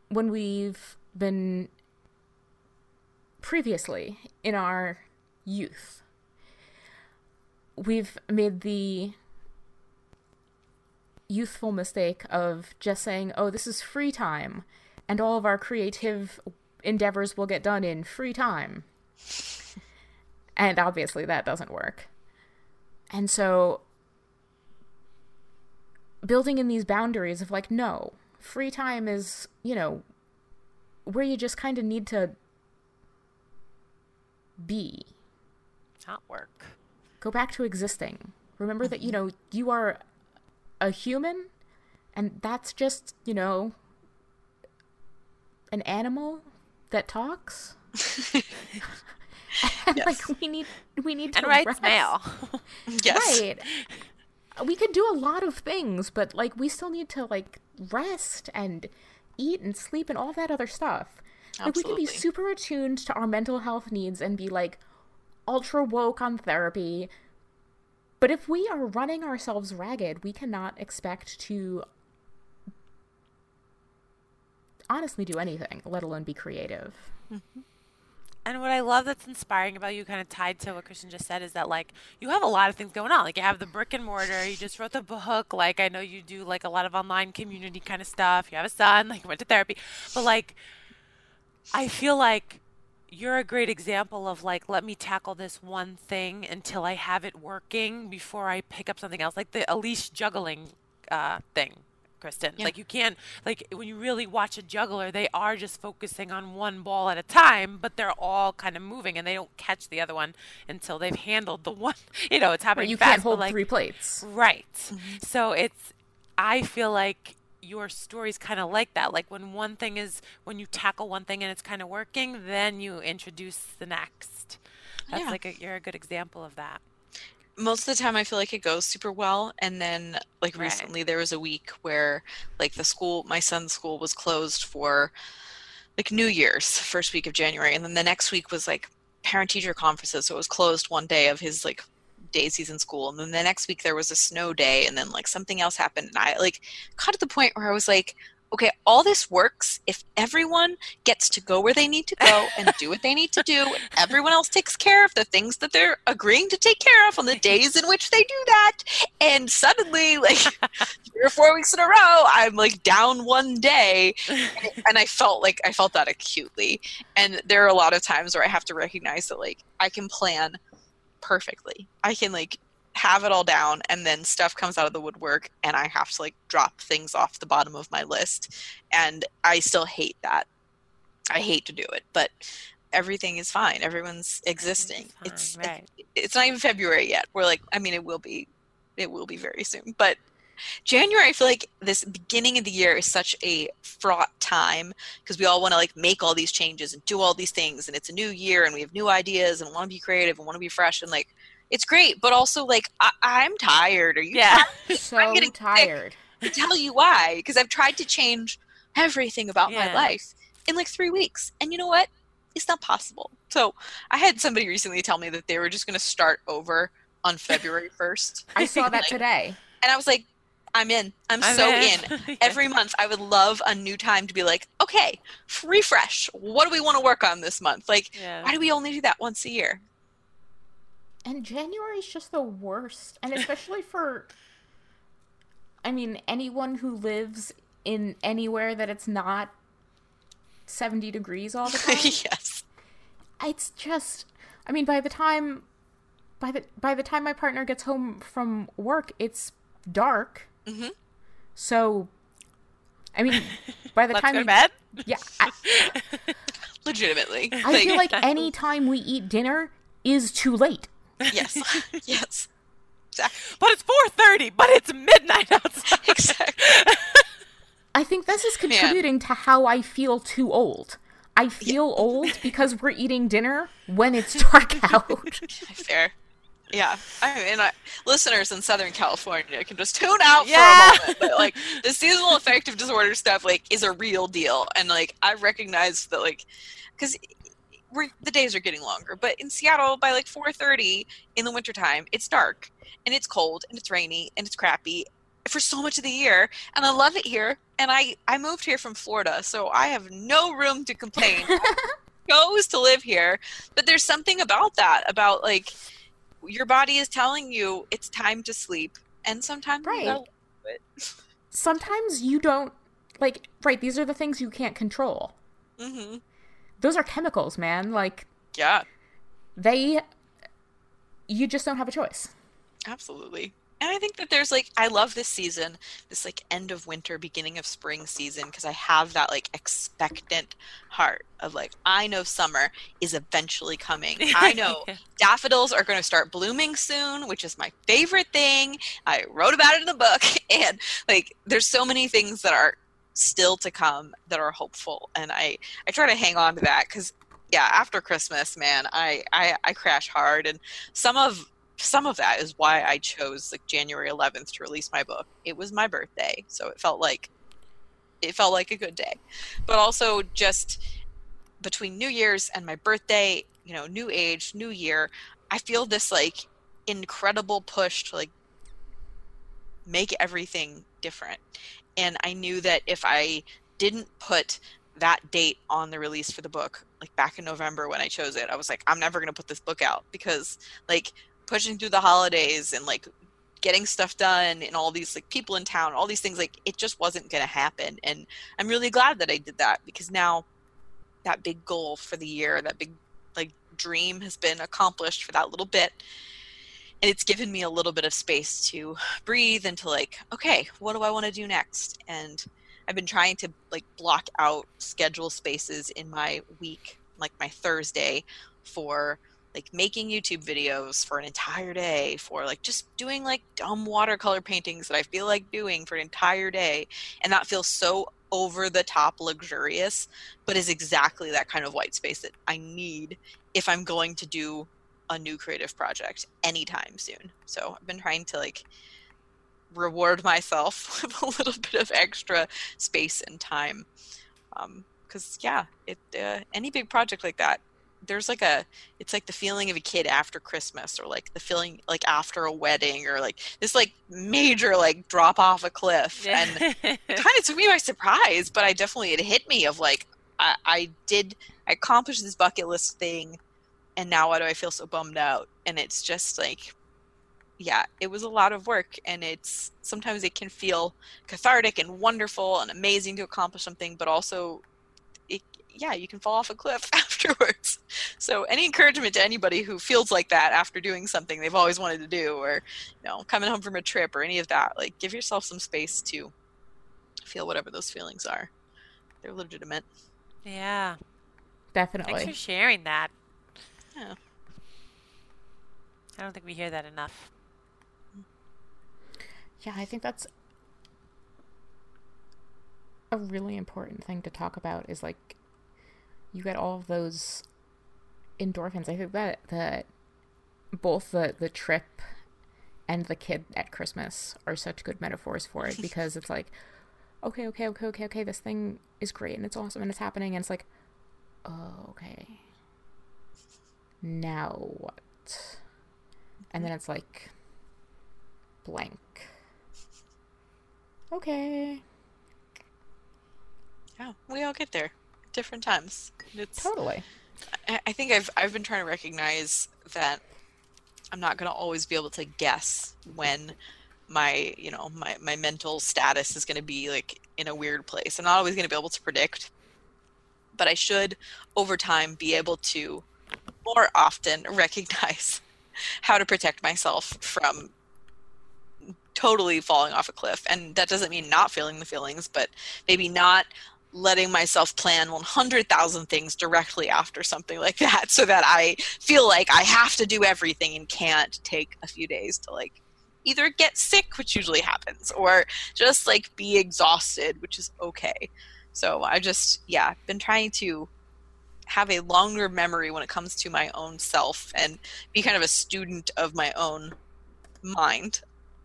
when we've been previously in our youth we've made the youthful mistake of just saying, "Oh, this is free time." And all of our creative endeavors will get done in free time. <laughs> and obviously that doesn't work. And so building in these boundaries of like no free time is you know where you just kind of need to be Not work. go back to existing remember that you mm-hmm. know you are a human and that's just you know an animal that talks <laughs> <laughs> and Yes. like we need we need to And writes rest. mail. <laughs> Yes. Right. We could do a lot of things, but like we still need to like rest and eat and sleep and all that other stuff. Absolutely. Like we can be super attuned to our mental health needs and be like ultra woke on therapy. But if we are running ourselves ragged, we cannot expect to honestly do anything, let alone be creative. Mm-hmm. And what I love that's inspiring about you, kind of tied to what Kristen just said, is that like you have a lot of things going on. Like you have the brick and mortar. You just wrote the book. Like I know you do like a lot of online community kind of stuff. You have a son. Like you went to therapy, but like I feel like you're a great example of like let me tackle this one thing until I have it working before I pick up something else. Like the Elise juggling uh, thing. Kristen. Yeah. Like you can't like when you really watch a juggler, they are just focusing on one ball at a time, but they're all kind of moving and they don't catch the other one until they've handled the <laughs> one. You know, it's happening you fast, can't hold like, three plates. Right. So it's I feel like your story's kind of like that. Like when one thing is when you tackle one thing and it's kind of working, then you introduce the next. That's Yeah. like a, you're a good example of that. most of the time I feel like it goes super well and then like Right. recently there was a week where like the school my son's school was closed for like New Year's first week of January and then the next week was like parent teacher conferences so it was closed one day of his like days he's in school and then the next week there was a snow day and then like something else happened and I like got to the point where I was like okay all this works if everyone gets to go where they need to go <laughs> and do what they need to do and everyone else takes care of the things that they're agreeing to take care of on the days in which they do that. And suddenly like <laughs> three or four weeks in a row i'm like down one day <laughs> and i felt like i felt that acutely. And there are a lot of times where i have to recognize that like i can plan perfectly. I can like have it all down and then stuff comes out of the woodwork and i have to like drop things off the bottom of my list and i still hate that. I hate to do it but everything is fine. Everyone's existing. fine, it's right. it's not even february yet. We're like i mean it will be it will be very soon but january i feel like this beginning of the year is such a fraught time because we all want to like make all these changes and do all these things and it's a new year and we have new ideas and want to be creative and want to be fresh and like it's great but also like I- i'm tired are you Yeah. <laughs> So getting sick. tired. to tell you why because I've tried to change everything about my life in like three weeks. And you know what? It's not possible. So I had somebody recently tell me that they were just going to start over on February 1st. I saw that <laughs> Like, today. And I was like, I'm in. I'm, I'm so in. in. <laughs> Yeah. Every month, I would love a new time to be like, okay, refresh. What do we want to work on this month? Like, Yeah. why do we only do that once a year? And January is just the worst. And especially <laughs> for I mean, anyone who lives in anywhere that it's not 70 degrees all the <laughs> time, yes. it's just I mean, by the time by the by the time my partner gets home from work, it's dark. Mhm. So I mean, by the <laughs> time go we, to bed. yeah, I, <laughs> Legitimately. I feel like any time we eat dinner is too late. yes. <laughs> yes. Exactly. But it's 4:30. But it's midnight outside. Exactly. I think this is contributing to how I feel too old. I feel old because we're eating dinner when it's dark out. Fair. Yeah, I mean, I, listeners in Southern California can just tune out Yeah. for a moment. But like, the seasonal affective disorder stuff, like, is a real deal, and like, I recognize that, like, because we're the days are getting longer. But in Seattle, by like 4:30 in the wintertime, it's dark and it's cold and it's rainy and it's crappy for so much of the year, and I love it here. And I I moved here from Florida, so I have no room to complain. <laughs> chose to live here but there's something about that about like your body is telling you it's time to sleep and sometimes Right. you do it. Sometimes you don't like right, these are the things you can't control. Mm-hmm. Those are chemicals, man. Like yeah they you just don't have a choice. absolutely and i think that there's like i love this season this like end of winter beginning of spring season because i have that like expectant heart of like i know summer is eventually coming <laughs> i know daffodils are going to start blooming soon, which is my favorite thing. I wrote about it in the book, <laughs> and like, there's so many things that are still to come that are hopeful, and I I try to hang on to that because yeah, after Christmas, man, I I I crash hard, and some of some of that is why I chose like January 11th to release my book. It was my birthday, so it felt like it felt like a good day, but also just between New Year's and my birthday, you know, new age, new year, I feel this like incredible push to like make everything different. And I knew that if I didn't put that date on the release for the book, like back in November when I chose it, I was like, I'm never going to put this book out because like pushing through the holidays and like getting stuff done and all these like people in town, all these things, like it just wasn't going to happen. And I'm really glad that I did that because now that big goal for the year, that big like dream has been accomplished for that little bit. And it's given me a little bit of space to breathe and to like, okay, what do I want to do next? And I've been trying to like block out schedule spaces in my week, like my Thursday for like making YouTube videos for an entire day, for like just doing like dumb watercolor paintings that I feel like doing for an entire day. And that feels so over the top luxurious, but is exactly that kind of white space that I need if I'm going to do a new creative project anytime soon. So I've been trying to like reward myself <laughs> with a little bit of extra space and time. Because yeah, it uh, any big project like that, there's like a it's like the feeling of a kid after Christmas or like the feeling like after a wedding or like this like major like drop off a cliff and it <laughs> kind of took me by surprise, but I definitely it hit me of like I, I did I accomplished this bucket list thing, and now why do I feel so bummed out? And it's just like, yeah, it was a lot of work, and it's sometimes it can feel cathartic and wonderful and amazing to accomplish something, but also, yeah, you can fall off a cliff <laughs> afterwards. So any encouragement to anybody who feels like that after doing something they've always wanted to do, or you know, coming home from a trip or any of that, like give yourself some space to feel whatever those feelings are. They're legitimate. yeah. Definitely. Thanks for sharing that. Yeah. I don't think we hear that enough. Yeah, I think that's a really important thing to talk about is like you get all of those endorphins. I think that that both the the trip and the kid at Christmas are such good metaphors for it <laughs> because it's like okay, okay, okay, okay, okay, this thing is great and it's awesome and it's happening and it's like oh, okay. Now what? And then it's like blank. Okay. Yeah, we all get there, different times. It's. Totally. I I think I've I've been trying to recognize that I'm not going to always be able to guess when my you know my my mental status is going to be like in a weird place i'm not always going to be able to predict but i should over time be able to more often <laughs> recognize how to protect myself from totally falling off a cliff and that doesn't mean not feeling the feelings but maybe not letting myself plan 100,000 things directly after something like that so that I feel like I have to do everything and can't take a few days to like either get sick, which usually happens, or just like be exhausted, which is okay. So I just, yeah, been trying to have a longer memory when it comes to my own self and be kind of a student of my own mind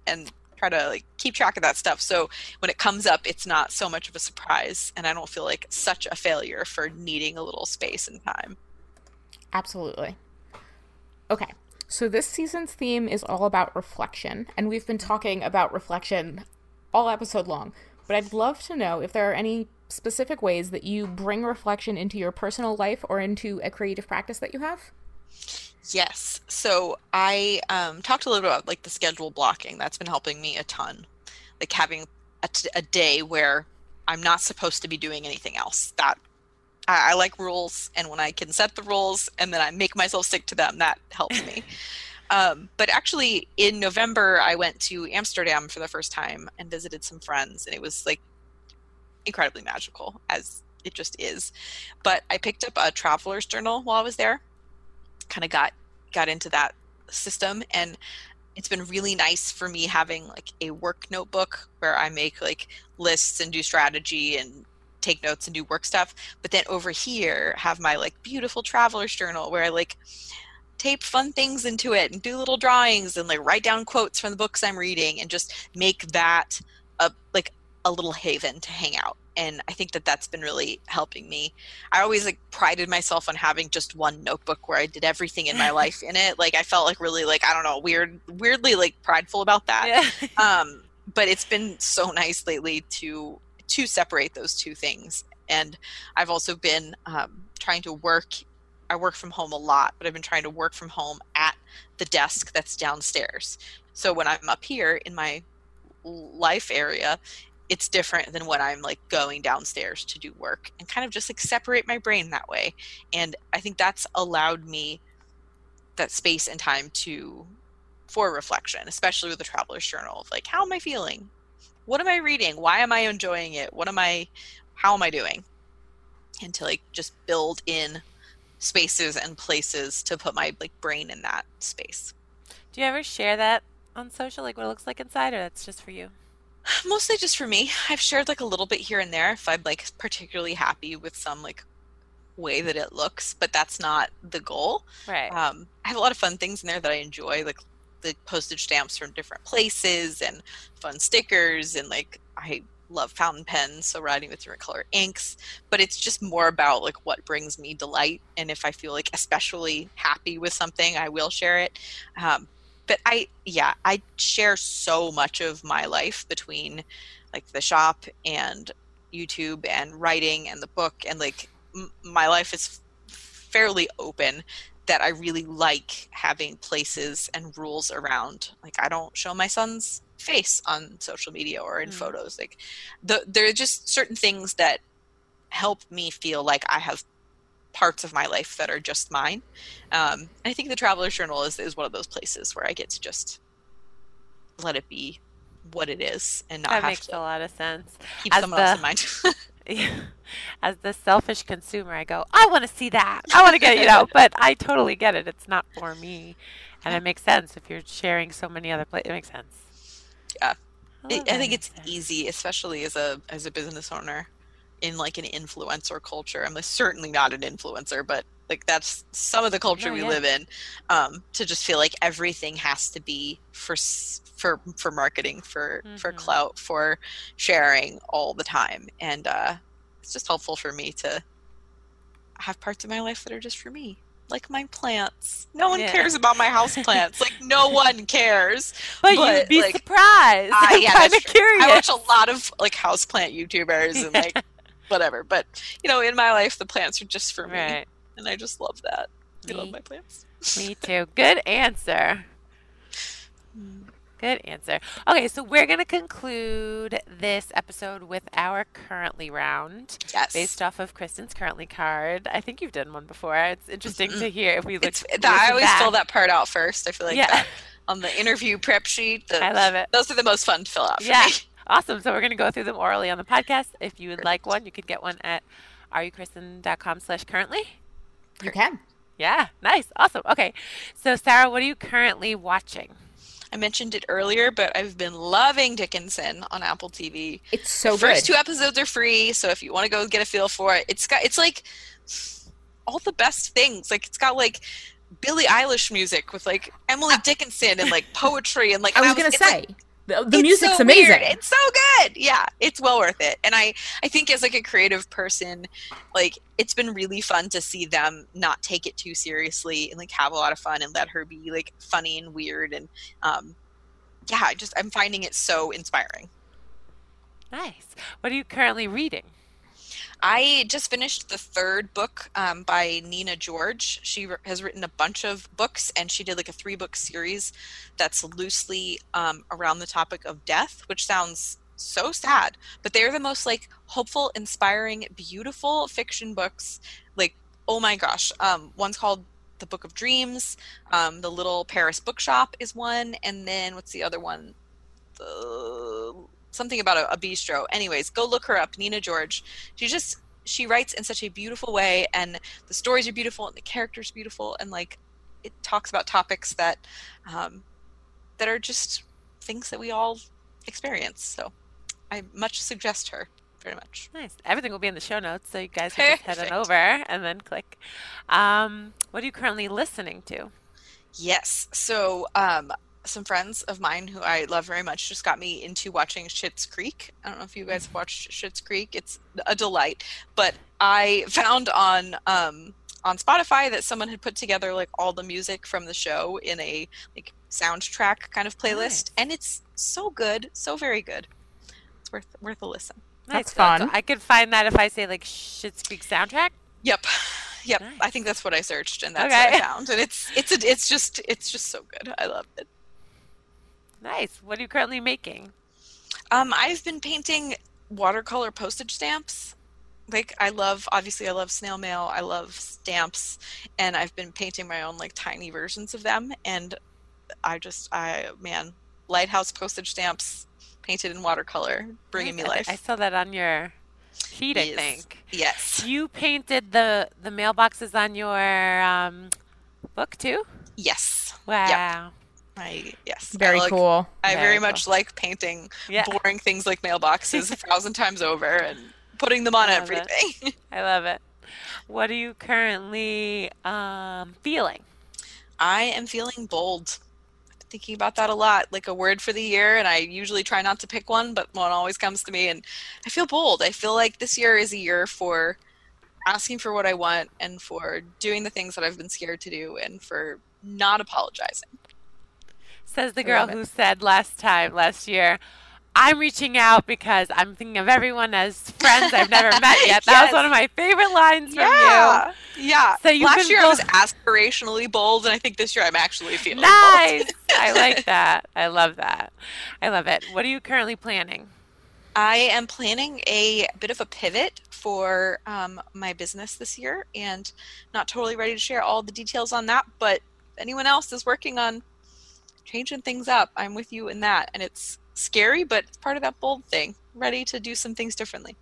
and try to like keep track of that stuff so when it comes up it's not so much of a surprise and i don't feel like such a failure for needing a little space and time Absolutely. Okay. So this season's theme is all about reflection, and we've been talking about reflection all episode long. But I'd love to know if there are any specific ways that you bring reflection into your personal life or into a creative practice that you have. Yes. So I um, talked a little bit about like the schedule blocking. That's been helping me a ton. Like having a, t- a day where I'm not supposed to be doing anything else. That I, I like rules, and when I can set the rules and then I make myself stick to them, that helps me. <laughs> um, but actually, in November, I went to Amsterdam for the first time and visited some friends, and it was like incredibly magical, as it just is. But I picked up a traveler's journal while I was there kind of got got into that system and it's been really nice for me having like a work notebook where I make like lists and do strategy and take notes and do work stuff. But then over here have my like beautiful traveler's journal where I like tape fun things into it and do little drawings and like write down quotes from the books I'm reading and just make that a like a little haven to hang out and i think that that's been really helping me. I always like prided myself on having just one notebook where i did everything in my <laughs> life in it. Like i felt like really like i don't know weird weirdly like prideful about that. Yeah. <laughs> um but it's been so nice lately to to separate those two things. And i've also been um, trying to work i work from home a lot but i've been trying to work from home at the desk that's downstairs. So when i'm up here in my life area it's different than when i'm like going downstairs to do work and kind of just like separate my brain that way. And i think that's allowed me that space and time to for reflection especially with the traveler's journal of like how am i feeling? What am i reading? Why am i enjoying it? What am i how am i doing? And to like just build in spaces and places to put my like brain in that space. Do you ever share that on social, like what it looks like inside, or that's just for you? Mostly just for me i've shared like a little bit here and there if i'm like particularly happy with some like way that it looks but that's not the goal Right. um, I have a lot of fun things in there that I enjoy, like the postage stamps from different places and fun stickers, and like I love fountain pens, so writing with different color inks. But it's just more about like what brings me delight, and if I feel like especially happy with something, I will share it. Um, but I, yeah, I share so much of my life between like the shop and YouTube and writing and the book, and like m- my life is fairly open that I really like having places and rules around. Like I don't show my son's face on social media or in Mm. photos. Like the there are just certain things that help me feel like I have parts of my life that are just mine. Um, I think the Traveler's Journal is, is one of those places where I get to just let it be what it is and not that have makes to a lot of sense. keep as someone else the- in mind. <laughs> <laughs> As the selfish consumer, I go, I want to see that. I want to get, you know, <laughs> but I totally get it. It's not for me. And it makes sense if you're sharing so many other places. It makes sense. Yeah. I, I think it's answer. easy, especially as a as a business owner, in like an influencer culture. I'm like, certainly not an influencer, but like that's some of the culture No, we yeah. live in. Um, to just feel like everything has to be for for for marketing, for for Mhm. clout, for sharing all the time, and uh, it's just helpful for me to have parts of my life that are just for me. Like my plants. No one Yeah. cares about my house plants. like <laughs> no one cares. But, but, you'd be like- surprised. I'm yeah, kind of curious. I watch a lot of like houseplant YouTubers and like <laughs> whatever. But you know, in my life, the plants are just for me, Right. and I just love that. I love my plants. me too. Good answer. Mm. Good answer. Okay, so we're going to conclude this episode with our currently round. Yes. Based off of Kristen's currently card. I think you've done one before. It's interesting to hear if we look. It's, that, I always back. fill that part out first. I feel like Yeah. that on the interview prep sheet. The, I love it. Those are the most fun to fill out for Yeah. me. Awesome. So we're going to go through them orally on the podcast. If you would like one, you could get one at areyoukristen.com slash currently. You can. Yeah, nice. Awesome. Okay. So, Sara, what are you currently watching? I mentioned it earlier, but I've been loving Dickinson on Apple TV. It's so the first good. two episodes are free, so if you want to go get a feel for it, it's got it's like all the best things. Like it's got like Billie Eilish music with like Emily ah. Dickinson and like poetry and like I was and gonna say like, the, the it's music's so amazing. weird. It's so good. Yeah, it's well worth it. And I I think as like a creative person, like it's been really fun to see them not take it too seriously and like have a lot of fun and let her be like funny and weird and um yeah, I just I'm finding it so inspiring. Nice. What are you currently reading? I just finished the third book um, by Nina George. She has written a bunch of books, and she did like a three book series that's loosely um, around the topic of death, which sounds so sad, but they're the most like hopeful, inspiring, beautiful fiction books. Like, oh my gosh, um, one's called The Book of Dreams. Um, the Little Paris Bookshop is one, and then what's the other one? The something about a, a bistro. Anyways, go look her up, Nina George. She just she writes in such a beautiful way, and the stories are beautiful, and the characters beautiful, and like it talks about topics that um, that are just things that we all experience. So I much suggest her very much. Nice. Everything will be in the show notes, so you guys can just head on over and then click. Um, what are you currently listening to? Yes. So, um, some friends of mine who I love very much just got me into watching Schitt's Creek. I don't know if you guys have watched Schitt's Creek. It's a delight. But I found on um, on Spotify that someone had put together like all the music from the show in a like soundtrack kind of playlist, Nice. and it's so good, so very good. It's worth worth a listen. Nice. That's So- so fun. I could find that if I say like Schitt's Creek soundtrack. Yep. Yep, Nice. I think that's what I searched, and that's Okay. what I found, and it's it's a, it's just it's just so good. I love it. Nice. What are you currently making? Um, I've been painting watercolor postage stamps. Like I love, obviously, I love snail mail. I love stamps, and I've been painting my own like tiny versions of them. And I just, I man, lighthouse postage stamps painted in watercolor, bringing me life. I saw that on your sheet. I think yes, you painted the the mailboxes on your um, book too. yes, Wow. I yes. Very I like, cool. I Very very cool. much like painting Yeah. boring things like mailboxes a <laughs> thousand times over and putting them on I love it. everything. <laughs> I love it. What are you currently um, feeling? I am feeling bold. I've been thinking about that a lot, like a word for the year, and I usually try not to pick one, but one always comes to me, and I feel bold. I feel like this year is a year for asking for what I want and for doing the things that I've been scared to do and for not apologizing. Says the girl who said last time, last year, I'm reaching out because I'm thinking of everyone as friends I've never met <laughs> yet. That was one of my favorite lines from Yeah, yeah. So you've Last year I was aspirationally bold, and I think this year I'm actually you. feeling Nice. bold. I like <laughs> that. I love that. I love it. What are you currently planning? I am planning a bit of a pivot for um, my business this year and not totally ready to share all the details on that. But anyone else is working on changing things up, I'm with you in that. And it's scary, but it's part of that bold thing. Ready to do some things differently.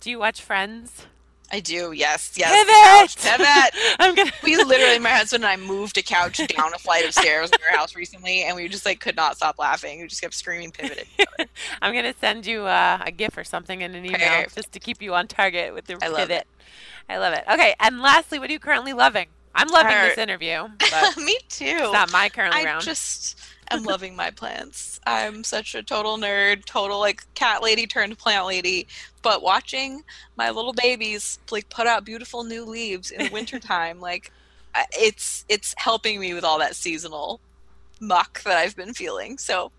Do you watch Friends? I do, yes, yes. Pivot! couch, Pivot! <laughs> I'm gonna. We literally, my husband and I moved a couch down a flight of stairs in our house recently, and we just like could not stop laughing. We just kept screaming pivot. <laughs> I'm gonna send you uh, a GIF or something in an email Perfect. just to keep you on target with the I love pivot. I love it. Okay, and lastly, what are you currently loving? I'm loving this interview, <laughs> but Me too. it's not my currently I round. just am loving my plants. I'm such a total nerd, total like cat lady turned plant lady. But watching my little babies like put out beautiful new leaves in the wintertime, <laughs> like it's it's helping me with all that seasonal muck that I've been feeling. So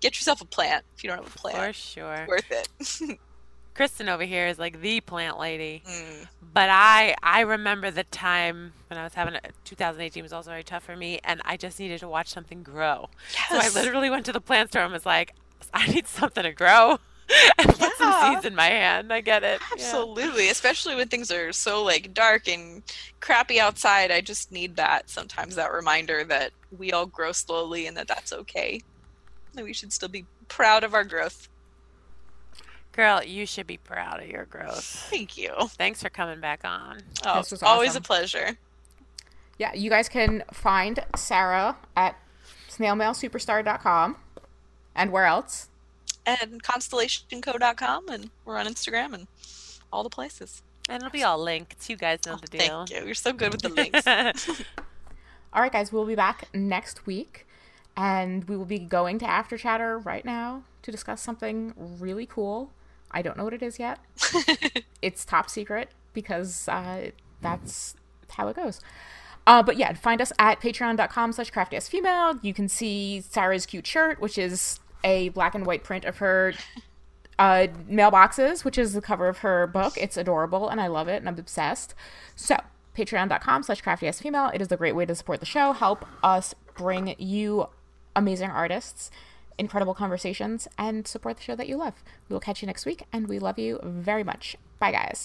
get yourself a plant if you don't have a plant. For sure. Worth it. <laughs> Kristen over here is like the plant lady. Mm. But I I remember the time when I was having a 2018 was also very tough for me, and I just needed to watch something grow. So I literally went to the plant store and was like, I need something to grow, <laughs> and put some seeds in my hand. I get it. Yeah. Absolutely, especially when things are so like dark and crappy outside. I just need that sometimes that reminder that we all grow slowly and that that's okay. That we should still be proud of our growth. Girl, you should be proud of your growth. Thank you. Thanks for coming back on. Oh, This was always a pleasure. Yeah, you guys can find Sara at snailmailsuperstar.com. And where else? And constellationco.com and we're on Instagram and all the places. And it'll be all linked. You guys know Oh, the deal. thank you. You're so good with the <laughs> links. <laughs> All right, guys, we'll be back next week. And we will be going to After Chatter right now to discuss something really cool. I don't know what it is yet. <laughs> it's top secret because uh, that's how it goes. Uh, but yeah, find us at patreon.com slash craftyasfemale. You can see Sara's cute shirt, which is a black and white print of her uh, mailboxes, which is the cover of her book. It's adorable and I love it and I'm obsessed. So, patreon.com slash craftyasfemale. It is a great way to support the show, help us bring you amazing artists, incredible conversations, and support the show that you love. We will catch you next week and we love you very much. Bye, guys.